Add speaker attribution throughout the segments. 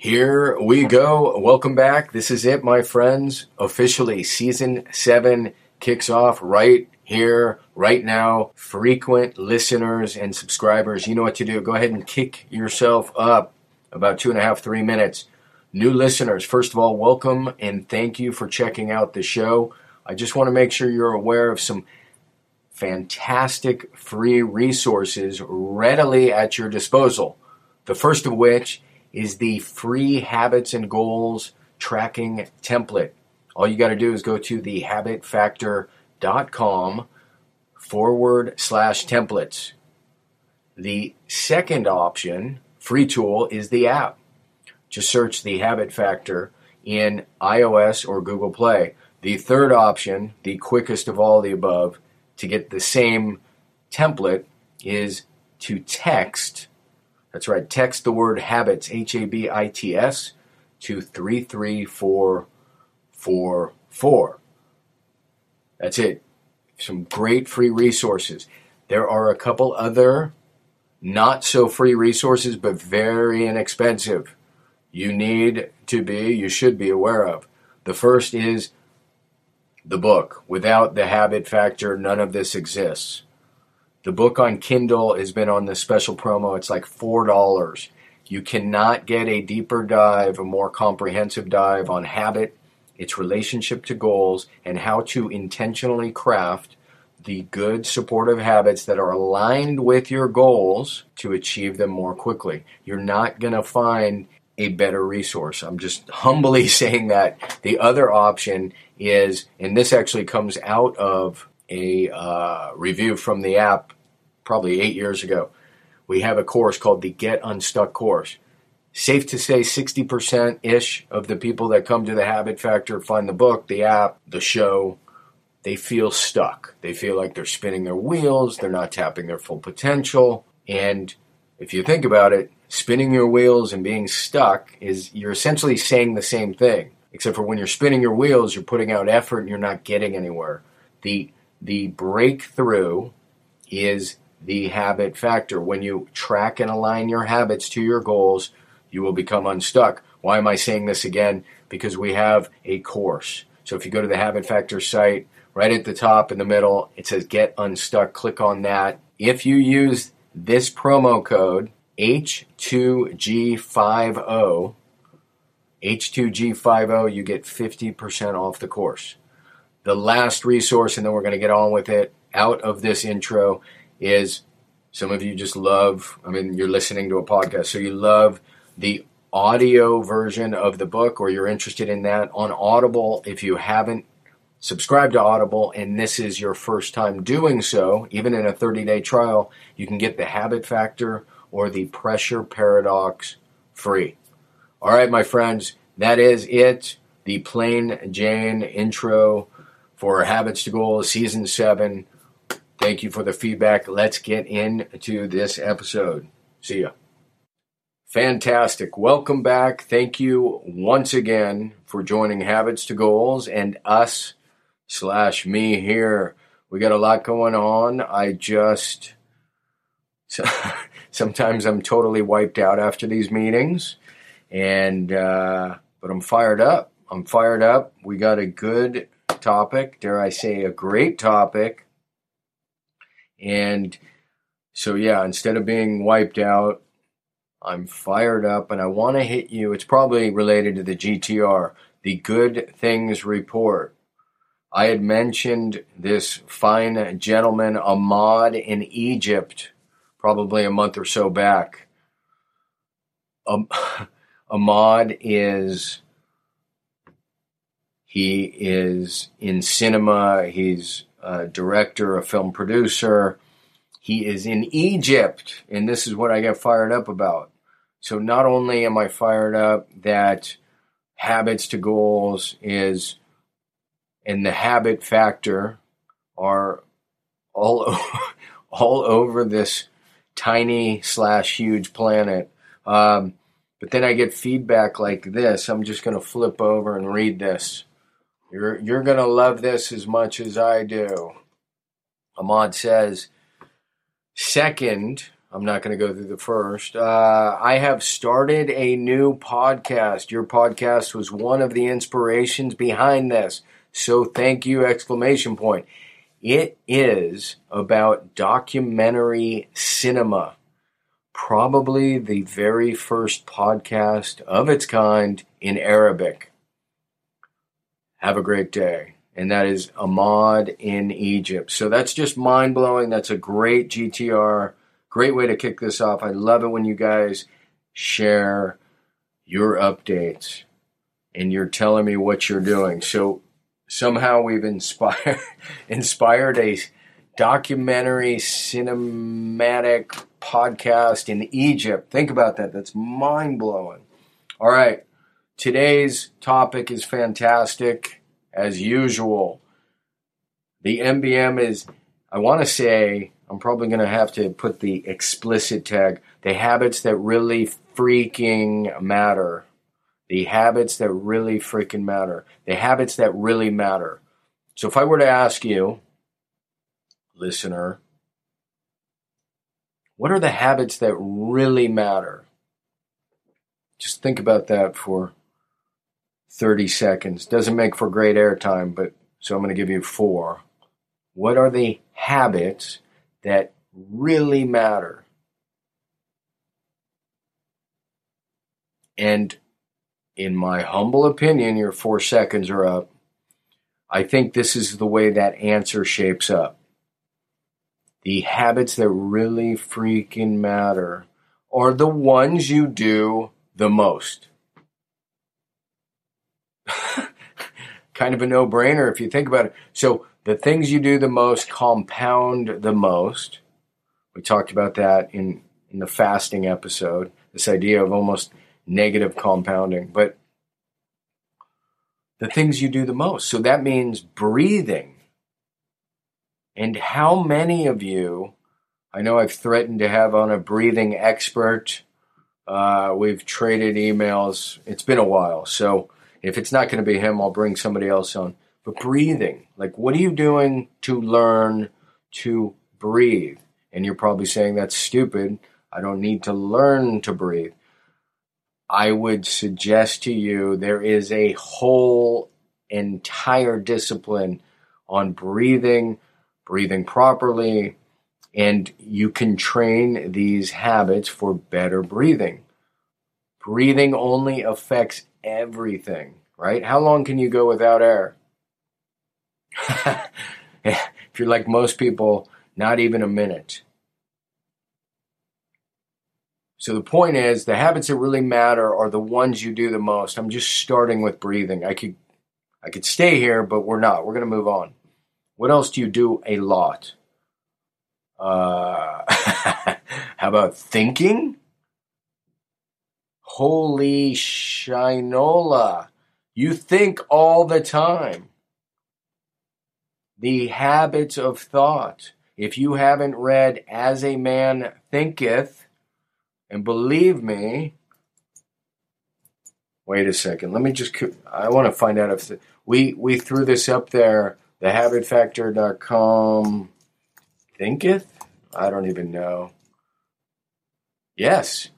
Speaker 1: Here we go. Welcome back. This is it, my friends. Officially, season seven kicks off right here, right now. Frequent listeners and subscribers, you know what to do. Go ahead and kick yourself up about two and a half, three minutes. New listeners, first of all, welcome and thank you for checking out the show. I just want to make sure you're aware of some fantastic free resources readily at your disposal. The first of which is the free habits and goals tracking template. All you got to do is go to thehabitfactor.com forward slash templates. The second option, free tool, is the app. Just search the Habit Factor in iOS or Google Play. The third option, the quickest of all the above, to get the same template is to text. That's right, text the word habits, H A B I T S, to 33444. That's it. Some great free resources. There are a couple other not so free resources, but very inexpensive. You need to be, you should be aware of. The first is the book. Without the habit factor, none of this exists. The book on Kindle has been on this special promo. It's like $4. You cannot get a deeper dive, a more comprehensive dive on habit, its relationship to goals, and how to intentionally craft the good supportive habits that are aligned with your goals to achieve them more quickly. You're not going to find a better resource. I'm just humbly saying that. The other option is, and this actually comes out of a uh, review from the app probably eight years ago. We have a course called the Get Unstuck course. Safe to say 60% ish of the people that come to the Habit Factor find the book, the app, the show, they feel stuck. They feel like they're spinning their wheels, they're not tapping their full potential. And if you think about it, spinning your wheels and being stuck is you're essentially saying the same thing except for when you're spinning your wheels you're putting out effort and you're not getting anywhere the the breakthrough is the habit factor. When you track and align your habits to your goals you will become unstuck. Why am i saying this again? Because we have a course. So if you go to the habit factor site right at the top in the middle it says get unstuck. Click on that. If you use this promo code H2G50, H2G50, you get 50% off the course. The last resource, and then we're going to get on with it out of this intro, is some of you just love, I mean, you're listening to a podcast, so you love the audio version of the book or you're interested in that on Audible. If you haven't subscribed to Audible and this is your first time doing so, even in a 30 day trial, you can get the habit factor or the pressure paradox free. All right, my friends, that is it. The plain Jane intro for Habits to Goals season seven. Thank you for the feedback. Let's get into this episode. See ya. Fantastic. Welcome back. Thank you once again for joining Habits to Goals and us slash me here. We got a lot going on. I just so, sometimes I'm totally wiped out after these meetings, and uh, but I'm fired up. I'm fired up. We got a good topic, dare I say, a great topic, and so yeah. Instead of being wiped out, I'm fired up, and I want to hit you. It's probably related to the GTR, the Good Things Report. I had mentioned this fine gentleman, Ahmad in Egypt, probably a month or so back. Um, Ahmad is he is in cinema. He's a director, a film producer. He is in Egypt, and this is what I get fired up about. So not only am I fired up that habits to goals is and the habit factor are all all over this tiny slash huge planet. Um, but then I get feedback like this. I'm just going to flip over and read this. You're, you're going to love this as much as I do. Ahmad says, second, I'm not going to go through the first. Uh, I have started a new podcast. Your podcast was one of the inspirations behind this. So thank you! Exclamation point. It is about documentary cinema. Probably the very first podcast of its kind in Arabic. Have a great day. And that is Ahmad in Egypt. So that's just mind blowing. That's a great GTR Great way to kick this off. I love it when you guys share your updates and you're telling me what you're doing. So somehow we've inspired inspired a documentary cinematic podcast in Egypt. Think about that. That's mind blowing. All right. Today's topic is fantastic as usual. The MBM is, I want to say, I'm probably going to have to put the explicit tag. The habits that really freaking matter. The habits that really freaking matter. The habits that really matter. So if I were to ask you, listener, what are the habits that really matter? Just think about that for 30 seconds. Doesn't make for great airtime, but so I'm going to give you four. What are the habits that really matter. And in my humble opinion, your four seconds are up. I think this is the way that answer shapes up. The habits that really freaking matter are the ones you do the most. Kind of a no brainer if you think about it. So, the things you do the most compound the most. We talked about that in, in the fasting episode, this idea of almost negative compounding. But the things you do the most. So that means breathing. And how many of you, I know I've threatened to have on a breathing expert. Uh, we've traded emails. It's been a while. So if it's not going to be him, I'll bring somebody else on. But breathing, like what are you doing to learn to breathe? And you're probably saying that's stupid. I don't need to learn to breathe. I would suggest to you there is a whole entire discipline on breathing, breathing properly, and you can train these habits for better breathing. Breathing only affects everything, right? How long can you go without air? if you're like most people, not even a minute. So the point is, the habits that really matter are the ones you do the most. I'm just starting with breathing. I could, I could stay here, but we're not. We're going to move on. What else do you do a lot? Uh, how about thinking? Holy shinola. You think all the time the habits of thought. If you haven't read As a Man Thinketh, and believe me, wait a second, let me just, I want to find out if we, we threw this up there, thehabitfactor.com thinketh? I don't even know. Yes.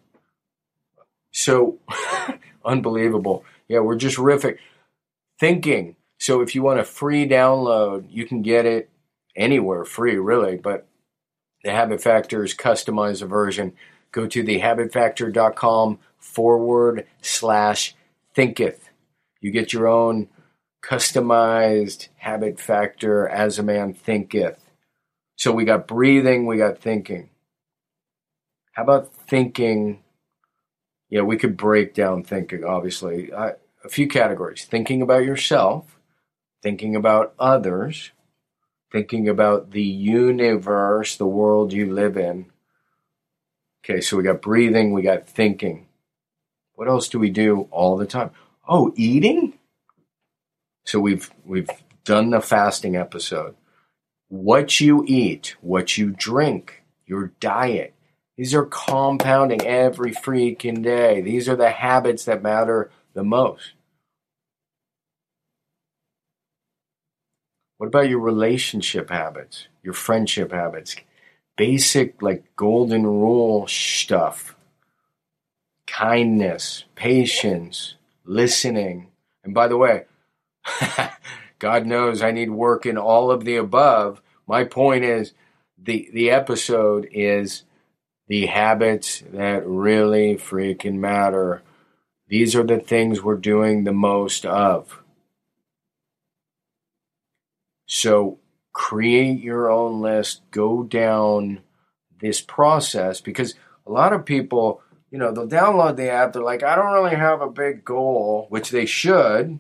Speaker 1: So, unbelievable. Yeah, we're just riffing. Thinking so if you want a free download, you can get it anywhere free, really. But the Habit Factor's customized version. Go to thehabitfactor.com forward slash thinketh. You get your own customized habit factor as a man thinketh. So we got breathing, we got thinking. How about thinking? Yeah, we could break down thinking, obviously. Uh, a few categories thinking about yourself, thinking about others, thinking about the universe, the world you live in. Okay, so we got breathing, we got thinking. What else do we do all the time? Oh, eating? So we've we've done the fasting episode. What you eat, what you drink, your diet. These are compounding every freaking day. These are the habits that matter the most. What about your relationship habits, your friendship habits? basic, like golden rule stuff kindness, patience, listening. And by the way, God knows I need work in all of the above. My point is the the episode is the habits that really freaking matter. These are the things we're doing the most of. So create your own list, go down this process because a lot of people, you know, they'll download the app, they're like, I don't really have a big goal, which they should.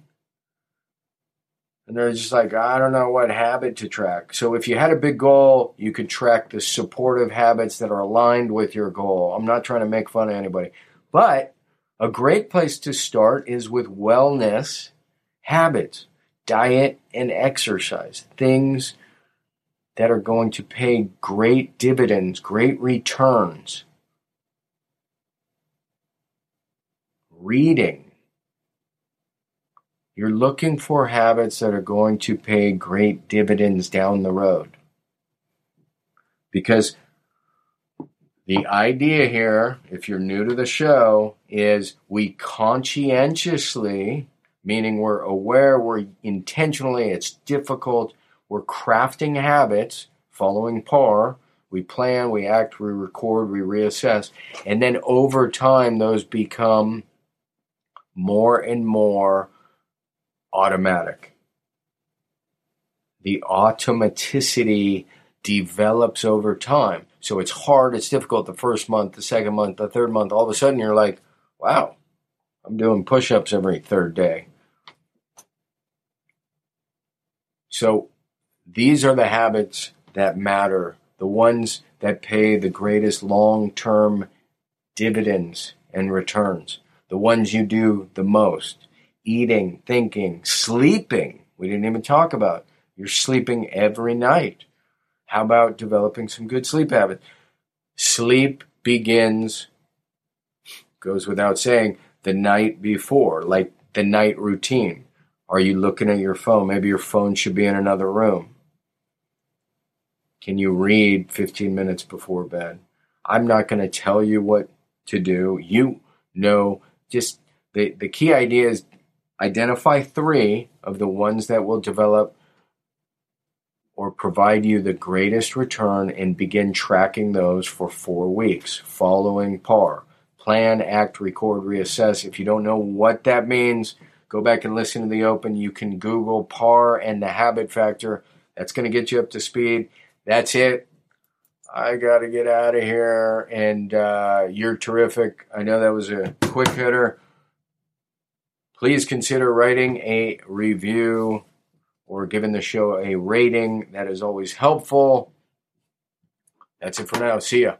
Speaker 1: And they're just like, I don't know what habit to track. So if you had a big goal, you could track the supportive habits that are aligned with your goal. I'm not trying to make fun of anybody. But a great place to start is with wellness habits, diet and exercise, things that are going to pay great dividends, great returns. Reading, you're looking for habits that are going to pay great dividends down the road. Because the idea here, if you're new to the show, is we conscientiously, meaning we're aware, we're intentionally, it's difficult, we're crafting habits, following PAR. We plan, we act, we record, we reassess. And then over time, those become more and more automatic. The automaticity develops over time. So it's hard, it's difficult the first month, the second month, the third month. All of a sudden you're like, wow, I'm doing push ups every third day. So these are the habits that matter, the ones that pay the greatest long term dividends and returns, the ones you do the most eating, thinking, sleeping. We didn't even talk about. You're sleeping every night. How about developing some good sleep habits? Sleep begins, goes without saying, the night before, like the night routine. Are you looking at your phone? Maybe your phone should be in another room. Can you read 15 minutes before bed? I'm not going to tell you what to do. You know, just the, the key idea is Identify three of the ones that will develop or provide you the greatest return and begin tracking those for four weeks following PAR. Plan, act, record, reassess. If you don't know what that means, go back and listen to the open. You can Google PAR and the habit factor. That's going to get you up to speed. That's it. I got to get out of here. And uh, you're terrific. I know that was a quick hitter please consider writing a review or giving the show a rating. That is always helpful. That's it for now. See ya.